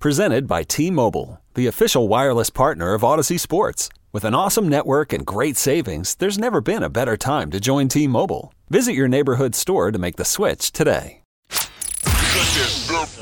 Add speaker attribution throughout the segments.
Speaker 1: Presented by T Mobile, the official wireless partner of Audacy Sports. With an awesome network and great savings, there's never been a better time to join T Mobile. Visit your neighborhood store to make the switch today.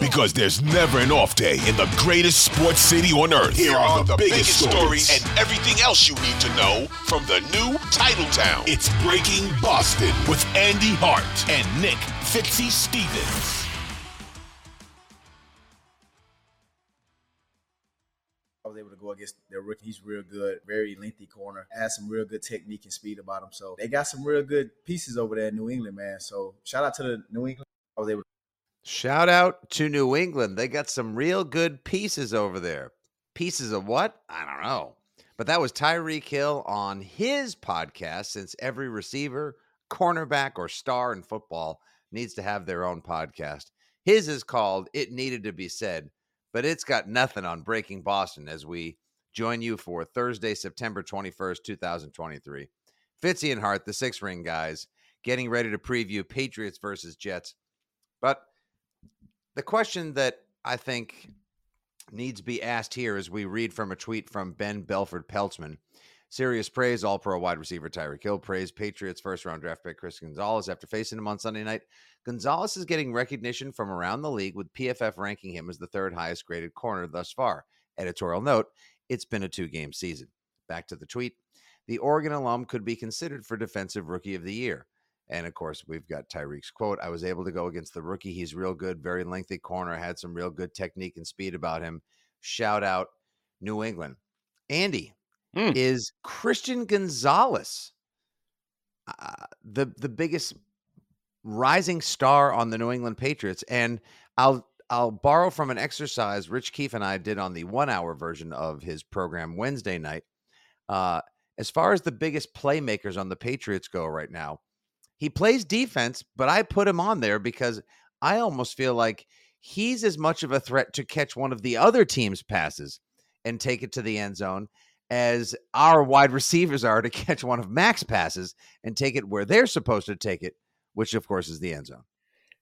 Speaker 2: Because there's never an off day in the greatest sports city on earth. Here are the, biggest, stories and everything else you need to know from the new title town. It's Breaking Boston with Andy Hart and Nick Fitzy Stevens.
Speaker 3: Against their rookie. He's real good, very lengthy corner. Has some real good technique and speed about him. So they got some real good pieces over there in New England, man. So shout out to the New England. I was able.
Speaker 4: Shout out to New England. They got some real good pieces over there. Pieces of what? I don't know. But that was Tyreek Hill on his podcast since every receiver, cornerback, or star in football needs to have their own podcast. His is called It Needed to Be Said but it's got nothing on Breaking Boston as we join you for Thursday, September 21st, 2023. Fitzy and Hart, the six ring guys, getting ready to preview Patriots versus Jets. But the question that I think needs to be asked here as we read from a tweet from Ben Belford Peltzman. Serious praise, all pro wide receiver Tyreek Hill. Praise Patriots first round draft pick Chris Gonzalez after facing him on Sunday night. Gonzalez is getting recognition from around the league, with PFF ranking him as the third highest graded corner thus far. Editorial note it's been a two game season. Back to the tweet. The Oregon alum could be considered for Defensive Rookie of the Year. And of course, we've got Tyreek's quote I was able to go against the rookie. He's real good, very lengthy corner, had some real good technique and speed about him. Shout out New England. Andy, mm. is Christian Gonzalez uh, the the biggest rising star on the New England Patriots? And I'll I'll borrow from an exercise Rich Keefe and I did on the one hour version of his program Wednesday night. Uh, as far as the biggest playmakers on the Patriots go right now, he plays defense, but I put him on there because I almost feel like he's as much of a threat to catch one of the other team's passes and take it to the end zone as our wide receivers are to catch one of Mac's passes and take it where they're supposed to take it, which of course is the end zone.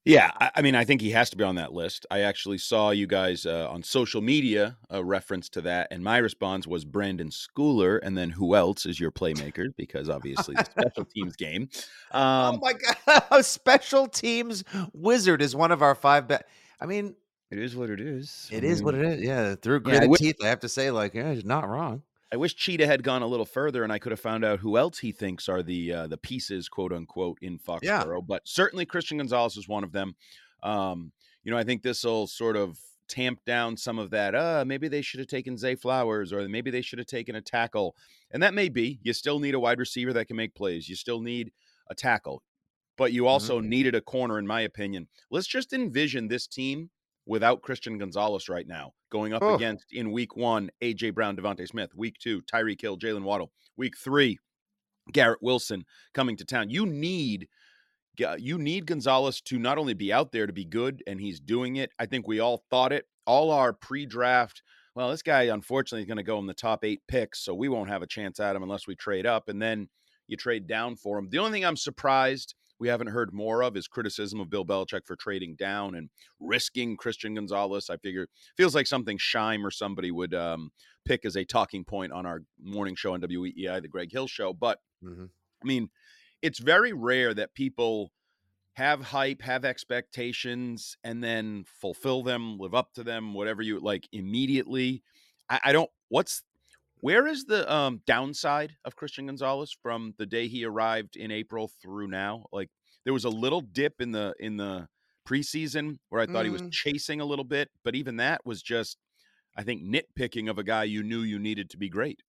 Speaker 5: Yeah, I, mean, I think he has to be on that list. I actually saw you guys uh, on social media a reference to that, and my response was Brenden Schooler, and then who else is your playmaker? Because obviously the special teams game.
Speaker 4: Oh um, oh my god, a special teams wizard is one of our five. Be- I mean,
Speaker 5: it is what it is.
Speaker 4: It I is what it is. Yeah, through gritted yeah, teeth, I have to say, like, yeah, he's not wrong.
Speaker 5: I wish Cheetah had gone a little further, and I could have found out who else he thinks are the uh, the pieces, quote unquote, in Foxborough. Yeah. But certainly Christian Gonzalez is one of them. Um, you know, I think this will sort of tamp down some of that. Uh, maybe they should have taken Zay Flowers, or maybe they should have taken a tackle, and that may be. You still need a wide receiver that can make plays. You still need a tackle, but you also mm-hmm. needed a corner, in my opinion. Let's just envision this team without Christian Gonzalez right now, going up oh. against in week one, AJ Brown, DeVonta Smith, week two, Tyreek Hill, Jaylen Waddle, week three, Garrett Wilson coming to town. You need uh, you need Gonzalez to not only be out there to be good, and he's doing it. I think we all thought it. All our pre-draft, well, this guy unfortunately is going to go in the top eight picks, so we won't have a chance at him unless we trade up, and then you trade down for him. The only thing I'm surprised we haven't heard more of is criticism of Bill Belichick for trading down and risking Christian Gonzalez. I figure feels like something Shime or somebody would um, pick as a talking point on our morning show on WEEI, the Greg Hill Show. But mm-hmm. I mean, it's very rare that people have hype, have expectations, and then fulfill them, live up to them, whatever you like immediately. I, I don't. What's where is the um, downside of Christian Gonzalez from the day he arrived in April through now? Like there was a little dip in the in the preseason where I thought mm. he was mm. chasing a little bit, but even that was just, I think, nitpicking of a guy you knew you needed to be great.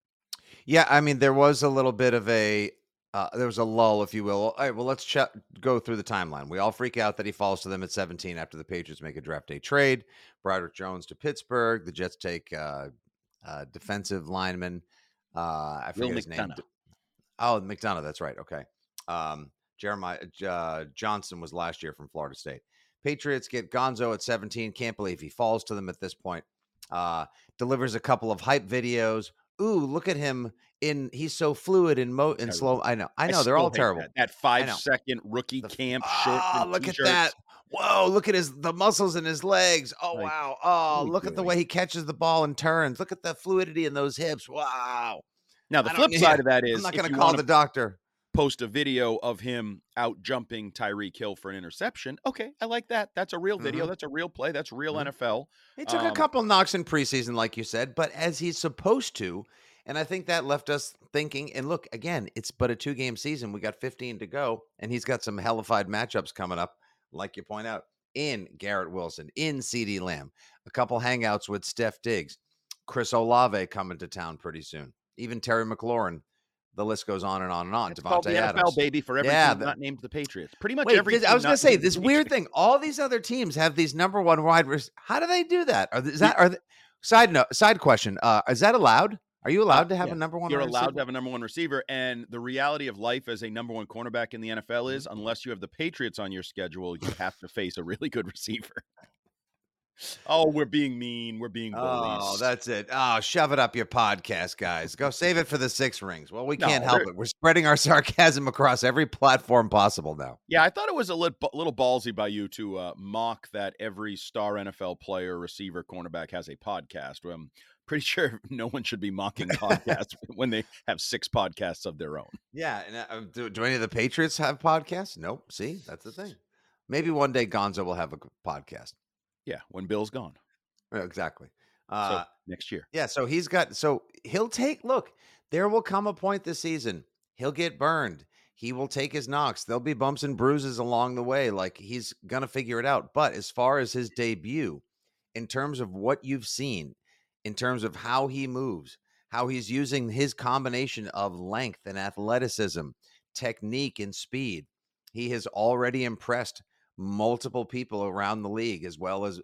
Speaker 4: Yeah, I mean, there was a little bit of a uh, there was a lull, if you will. All right, well, let's ch- go through the timeline. We all freak out that he falls to them at 17 after the Patriots make a draft day trade. Broderick Jones to Pittsburgh. The Jets take uh, uh, defensive lineman. Uh, I forget his name. Oh, McDonald. That's right. Okay. Um, Jeremiah uh, Johnson was last year from Florida State. Patriots get Gonzo at 17. Can't believe he falls to them at this point. Uh, delivers a couple of hype videos ooh, look at him in he's so fluid and mo and slow. I know, I know, I they're all terrible.
Speaker 5: That, that five second rookie the, camp short.
Speaker 4: Oh, ah, look t-shirts. at that. Whoa, look at his the muscles in his legs. Oh like, wow. Oh, look at the way he catches the ball and turns. Look at the fluidity in those hips. Wow.
Speaker 5: Now the flip side of that is
Speaker 4: I'm not going to call the doctor.
Speaker 5: Post a video of him out jumping Tyreek Hill for an interception. Okay, I like that. That's a real video. Mm-hmm. That's a real play. That's real mm-hmm. NFL.
Speaker 4: He took um, a couple knocks in preseason, like you said, but as he's supposed to, and I think that left us thinking. And look, again, it's but a two game season. We got 15 to go, and he's got some hellified matchups coming up, like you point out, in Garrett Wilson, in CeeDee Lamb, a couple hangouts with Stef Diggs, Chris Olave coming to town pretty soon, even Terry McLaurin. The list goes on and on and on.
Speaker 5: It's Davante the Adams. NFL baby for every yeah, team not named the Patriots. Pretty much wait, every.
Speaker 4: I was going to say this weird thing. All these other teams have these number one wide. Receivers. How do they do that? Are, is that are they, side note? Side question. Uh, is that allowed? Are you allowed to have yeah. a number one?
Speaker 5: You're allowed receiver? to have a number one receiver, and the reality of life as a number one cornerback in the NFL is, mm-hmm. unless you have the Patriots on your schedule, you have to face a really good receiver. Oh, we're being mean. We're being bullies.
Speaker 4: Oh, that's it. Oh, shove it up your podcast, guys. Go save it for the six rings. Well, we can't help it. We're spreading our sarcasm across every platform possible now.
Speaker 5: Yeah, I thought it was a little, little ballsy by you to uh, mock that every star NFL player, receiver, cornerback has a podcast. Um, pretty sure no one should be mocking podcasts when they have six podcasts of their own.
Speaker 4: Yeah, and uh, do, do, any of the Patriots have podcasts? Nope. See, that's the thing. Maybe one day Gonzo will have a podcast.
Speaker 5: Yeah, when Bill's gone.
Speaker 4: Exactly.
Speaker 5: Uh, so next year.
Speaker 4: Yeah, so he's got so he'll take look, there will come a point this season. He'll get burned. He will take his knocks. There'll be bumps and bruises along the way. Like he's gonna figure it out. But as far as his debut, in terms of what you've seen, in terms of how he moves, how he's using his combination of length and athleticism, technique and speed. He has already impressed multiple people around the league as well as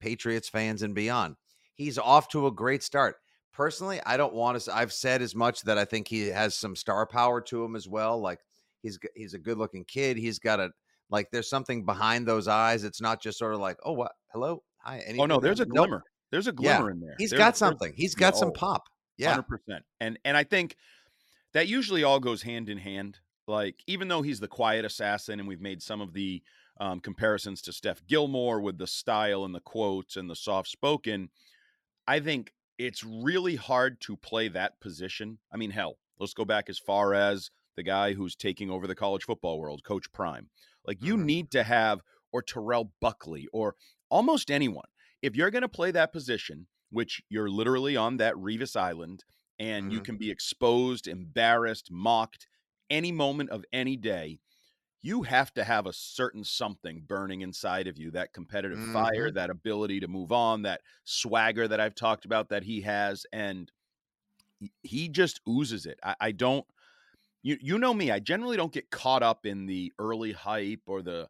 Speaker 4: Patriots fans and beyond. He's off to a great start. Personally, I don't want to I've said as much that I think he has some star power to him as well. Like he's he's a good-looking kid. He's got a like there's something behind those eyes. It's not just sort of like, "Oh, what? Hello? Hi."
Speaker 5: oh no, there's a glimmer. There's a glimmer
Speaker 4: yeah.
Speaker 5: in there.
Speaker 4: He's
Speaker 5: there's,
Speaker 4: got something. He's got no, some pop. Yeah.
Speaker 5: 100%. And and I think that usually all goes hand in hand. Like even though he's the quiet assassin and we've made some of the um, comparisons to Steph Gilmore with the style and the quotes and the soft spoken, I think it's really hard to play that position. I mean, hell, let's go back as far as the guy who's taking over the college football world, Coach Prime. Like you mm-hmm. need to have or Terrell Buckley or almost anyone if you're going to play that position, which you're literally on that Revis Island and mm-hmm. you can be exposed, embarrassed, mocked any moment of any day, you have to have a certain something burning inside of you that competitive mm-hmm. fire, that ability to move on, that swagger that I've talked about that he has. And he just oozes it. I, I don't. You, you know me, I generally don't get caught up in the early hype or the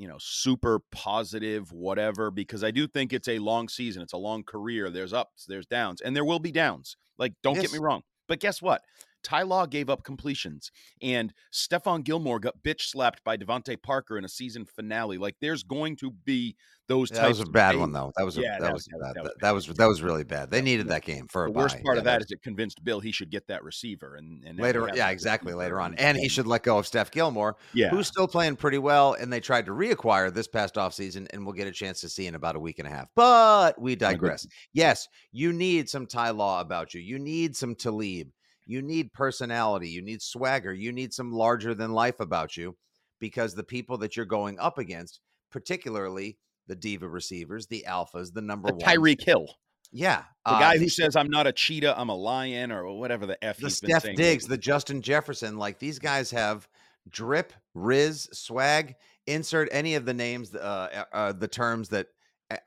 Speaker 5: you know, super positive, whatever, because I do think it's a long season. It's a long career. There's ups, there's downs, and there will be downs. Like, don't yes. get me wrong. But guess what? Ty Law gave up completions, and Stephon Gilmore got bitch slapped by DeVante Parker in a season finale. Like, there's going to be those.
Speaker 4: that was a bad one, though. That was a, yeah, that, that, was, bad. That, was, that, was that was really bad. They needed that game for
Speaker 5: the worst part yeah, of that is it convinced Bill he should get that receiver, and, and
Speaker 4: later, yeah, exactly. Later on, and he should let go of Steph Gilmore,
Speaker 5: yeah.
Speaker 4: who's still playing pretty well, and they tried to reacquire this past offseason, and we'll get a chance to see in about a week and a half. But we digress. Yes, you need some Ty Law about you. You need some Talib you need personality, you need swagger, you need some larger than life about you because the people that you're going up against, particularly the diva receivers, the alphas, the number
Speaker 5: the
Speaker 4: one
Speaker 5: Tyreek Hill.
Speaker 4: Yeah.
Speaker 5: The guy uh, who says I'm not a cheetah, I'm a lion, or whatever the F
Speaker 4: the Stef Diggs, the Justin Jefferson, like these guys have drip, rizz, swag. Insert any of the names, uh, uh, the terms that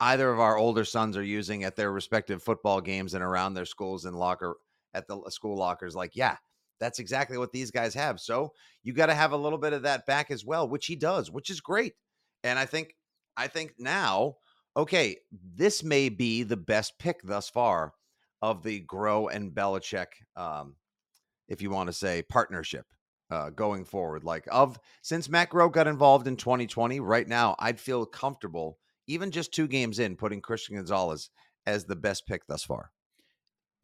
Speaker 4: either of our older sons are using at their respective football games and around their schools and locker at the school lockers. Like, yeah, that's exactly what these guys have. So you got to have a little bit of that back as well, which he does, which is great. And I think, I think now, okay, this may be the best pick thus far of the Groh and Belichick, um, if you want to say partnership uh, going forward. Like of since Matt Groh got involved in 2020, right now I'd feel comfortable even just two games in, putting Christian Gonzalez as the best pick thus far.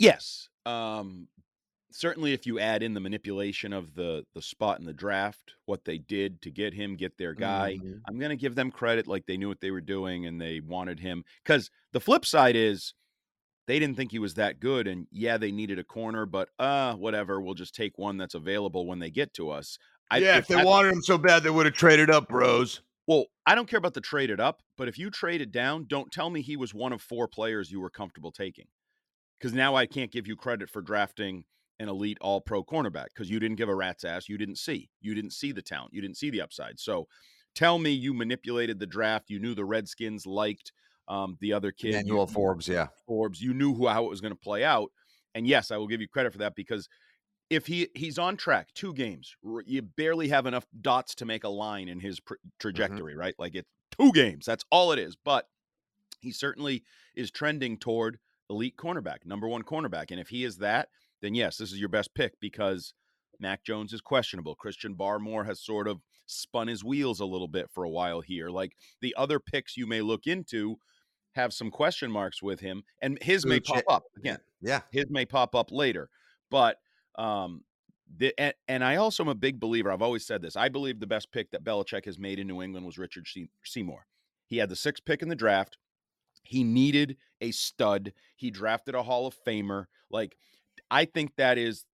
Speaker 5: Yes. Um, certainly if you add in the manipulation of the the spot in the draft, what they did to get him, get their guy, mm-hmm. I'm going to give them credit like they knew what they were doing and they wanted him cuz the flip side is they didn't think he was that good and yeah, they needed a corner, but uh whatever, we'll just take one that's available when they get to us.
Speaker 6: I, yeah, if, if they I, wanted him so bad they would have traded up, bros.
Speaker 5: Well, I don't care about the traded up, but if you traded down, don't tell me he was one of four players you were comfortable taking. Because now I can't give you credit for drafting an elite all pro cornerback because you didn't give a rat's ass. You didn't see. You didn't see the talent. You didn't see the upside. So tell me you manipulated the draft. You knew the Redskins liked um, the other kid.
Speaker 4: Emmanuel Forbes, yeah.
Speaker 5: Forbes. You knew who, how it was going to play out. And yes, I will give you credit for that because if he he's on track, two games, you barely have enough dots to make a line in his pr- mm-hmm. trajectory, mm-hmm. right? Like it's two games. That's all it is. But he certainly is trending toward elite cornerback, number one cornerback. And if he is that, then yes, this is your best pick because Mac Jones is questionable. Christian Barmore has sort of spun his wheels a little bit for a while here. Like the other picks you may look into have some question marks with him, and his may pop up again.
Speaker 4: Yeah,
Speaker 5: his may pop up later. But um, the, and, and, I also am a big believer. I've always said this. I believe the best pick that Belichick has made in New England was Richard Seymour. He had the sixth pick in the draft. He needed a stud. He drafted a Hall of Famer. Like, I think that is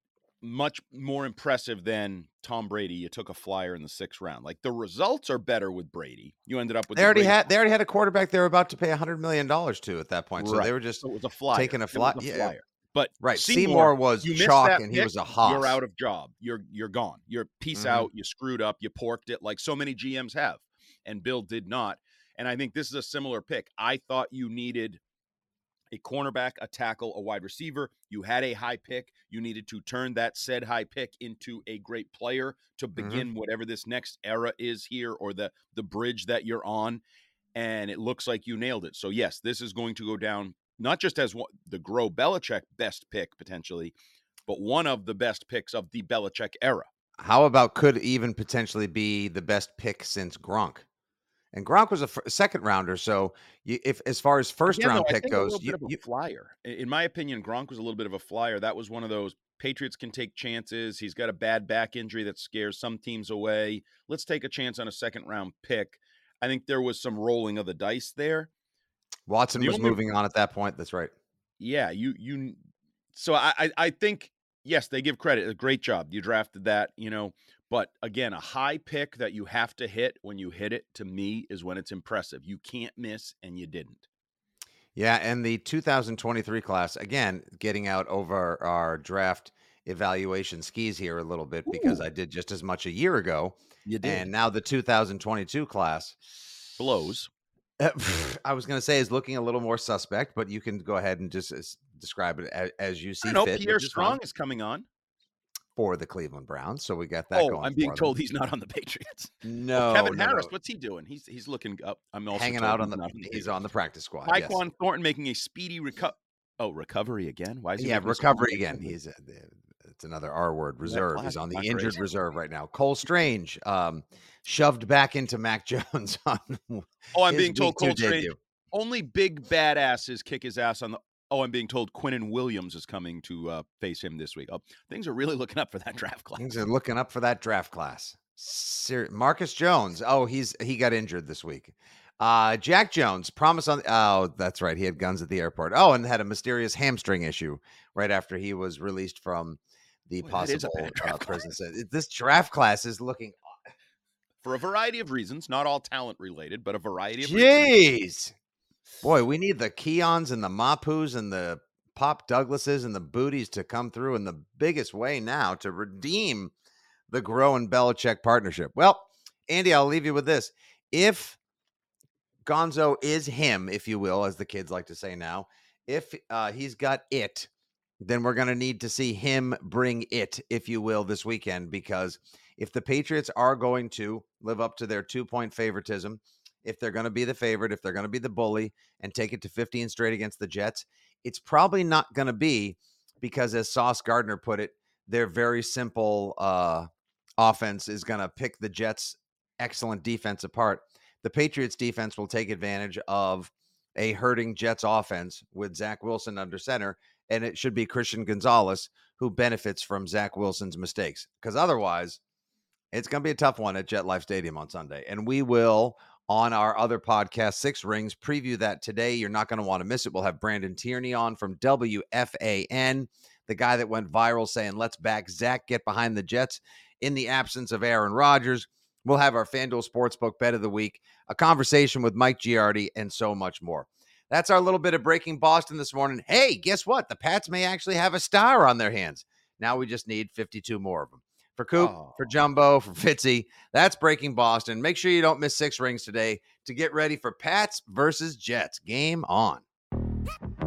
Speaker 5: much more impressive than Tom Brady. You took a flyer in the sixth round. Like the results are better with Brady. You ended up with
Speaker 4: they already Brady. had they already had a quarterback they were about to pay a hundred million dollars to at that point. So right. they were just so
Speaker 5: it was a flyer.
Speaker 4: taking a, fly,
Speaker 5: a
Speaker 4: yeah.
Speaker 5: flyer. But
Speaker 4: right, Seymour, Seymour was chalk and he was a hot.
Speaker 5: You're out of job. You're you're gone. You're peace mm-hmm. out. You screwed up. You porked it like so many GMs have, and Bill did not. And I think this is a similar pick. I thought you needed a cornerback, a tackle, a wide receiver. You had a high pick. You needed to turn that said high pick into a great player to mm-hmm. begin mm-hmm. whatever this next era is here or the the bridge that you're on. And it looks like you nailed it. So yes, this is going to go down not just as the Groh Belichick best pick potentially, but one of the best picks of the Belichick era.
Speaker 4: How about could even potentially be the best pick since Gronk? And Gronk was a f- second rounder, so you, if as far as first Again, round though, pick goes,
Speaker 5: you, you, flyer. In my opinion, Gronk was a little bit of a flyer. That was one of those Patriots can take chances. He's got a bad back injury that scares some teams away. Let's take a chance on a second round pick. I think there was some rolling of the dice there.
Speaker 4: Watson the was only, moving on at that point. That's right.
Speaker 5: Yeah, you you. So I I think yes, they give credit. A great job. You drafted that. You know, but again, a high pick that you have to hit when you hit it to me is when it's impressive. You can't miss, and you didn't.
Speaker 4: Yeah, and the 2023 class again getting out over our draft evaluation skis here a little bit because Ooh. I did just as much a year ago.
Speaker 5: You did,
Speaker 4: and now the 2022 class
Speaker 5: blows.
Speaker 4: I was going to say is looking a little more suspect, but you can go ahead and just uh, describe it as, as you see
Speaker 5: I know. Pierre Strong is coming on
Speaker 4: for the Cleveland Browns, so we got that. Oh,
Speaker 5: I'm being told them. he's not on the Patriots.
Speaker 4: No,
Speaker 5: Kevin
Speaker 4: no,
Speaker 5: Harris,
Speaker 4: no.
Speaker 5: what's he doing? He's he's looking up. I'm
Speaker 4: also hanging out on the. He's, he's on the practice squad.
Speaker 5: Tyquan yes. Thornton making a speedy recovery. Oh, recovery again? Why is he?
Speaker 4: Yeah, recovery again. He's a, it's another R word reserve. He's on the injured reserve right now. Cole Strange um, shoved back into Mac Jones on.
Speaker 5: Oh, I'm being told Cole Strange. Debut. Only big badasses kick his ass on the. Oh, I'm being told Quinnen Williams is coming to uh, face him this week. Oh, things are really looking up for that draft class.
Speaker 4: Things are looking up for that draft class. Ser- Marcus Jones. Oh, he's he got injured this week. Uh, Jack Jones, promise on. Oh, that's right. He had guns at the airport. Oh, and had a mysterious hamstring issue right after he was released from the Boy, possible uh, prison. This draft class is looking
Speaker 5: for a variety of reasons, not all talent related, but a variety of
Speaker 4: Jeez. Reasons. Boy, we need the Keons and the Mapus and the Pop Douglases and the Booties to come through in the biggest way now to redeem the Groh and Belichick partnership. Well, Andy, I'll leave you with this. If Gonzo is him, if you will, as the kids like to say now, if uh, he's got it, then we're going to need to see him bring it, if you will, this weekend. Because if the Patriots are going to live up to their two point favoritism, if they're going to be the favorite, if they're going to be the bully and take it to 15 straight against the Jets, it's probably not going to be because, as Sauce Gardner put it, their very simple uh, offense is going to pick the Jets' excellent defense apart. The Patriots' defense will take advantage of a hurting Jets offense with Zach Wilson under center, and it should be Christian Gonzalez who benefits from Zach Wilson's mistakes. Because otherwise, it's going to be a tough one at MetLife Stadium on Sunday. And we will, on our other podcast, Six Rings, preview that today. You're not going to want to miss it. We'll have Brandon Tierney on from WFAN, the guy that went viral saying, let's back Zach, get behind the Jets in the absence of Aaron Rodgers. We'll have our FanDuel Sportsbook Bet of the Week, a conversation with Mike Giardi, and so much more. That's our little bit of breaking Boston this morning. Hey, guess what? The Pats may actually have a star on their hands. Now we just need 52 more of them. For Coop, oh. for Jumbo, for Fitzy, that's breaking Boston. Make sure you don't miss six rings today to get ready for Pats versus Jets. Game on.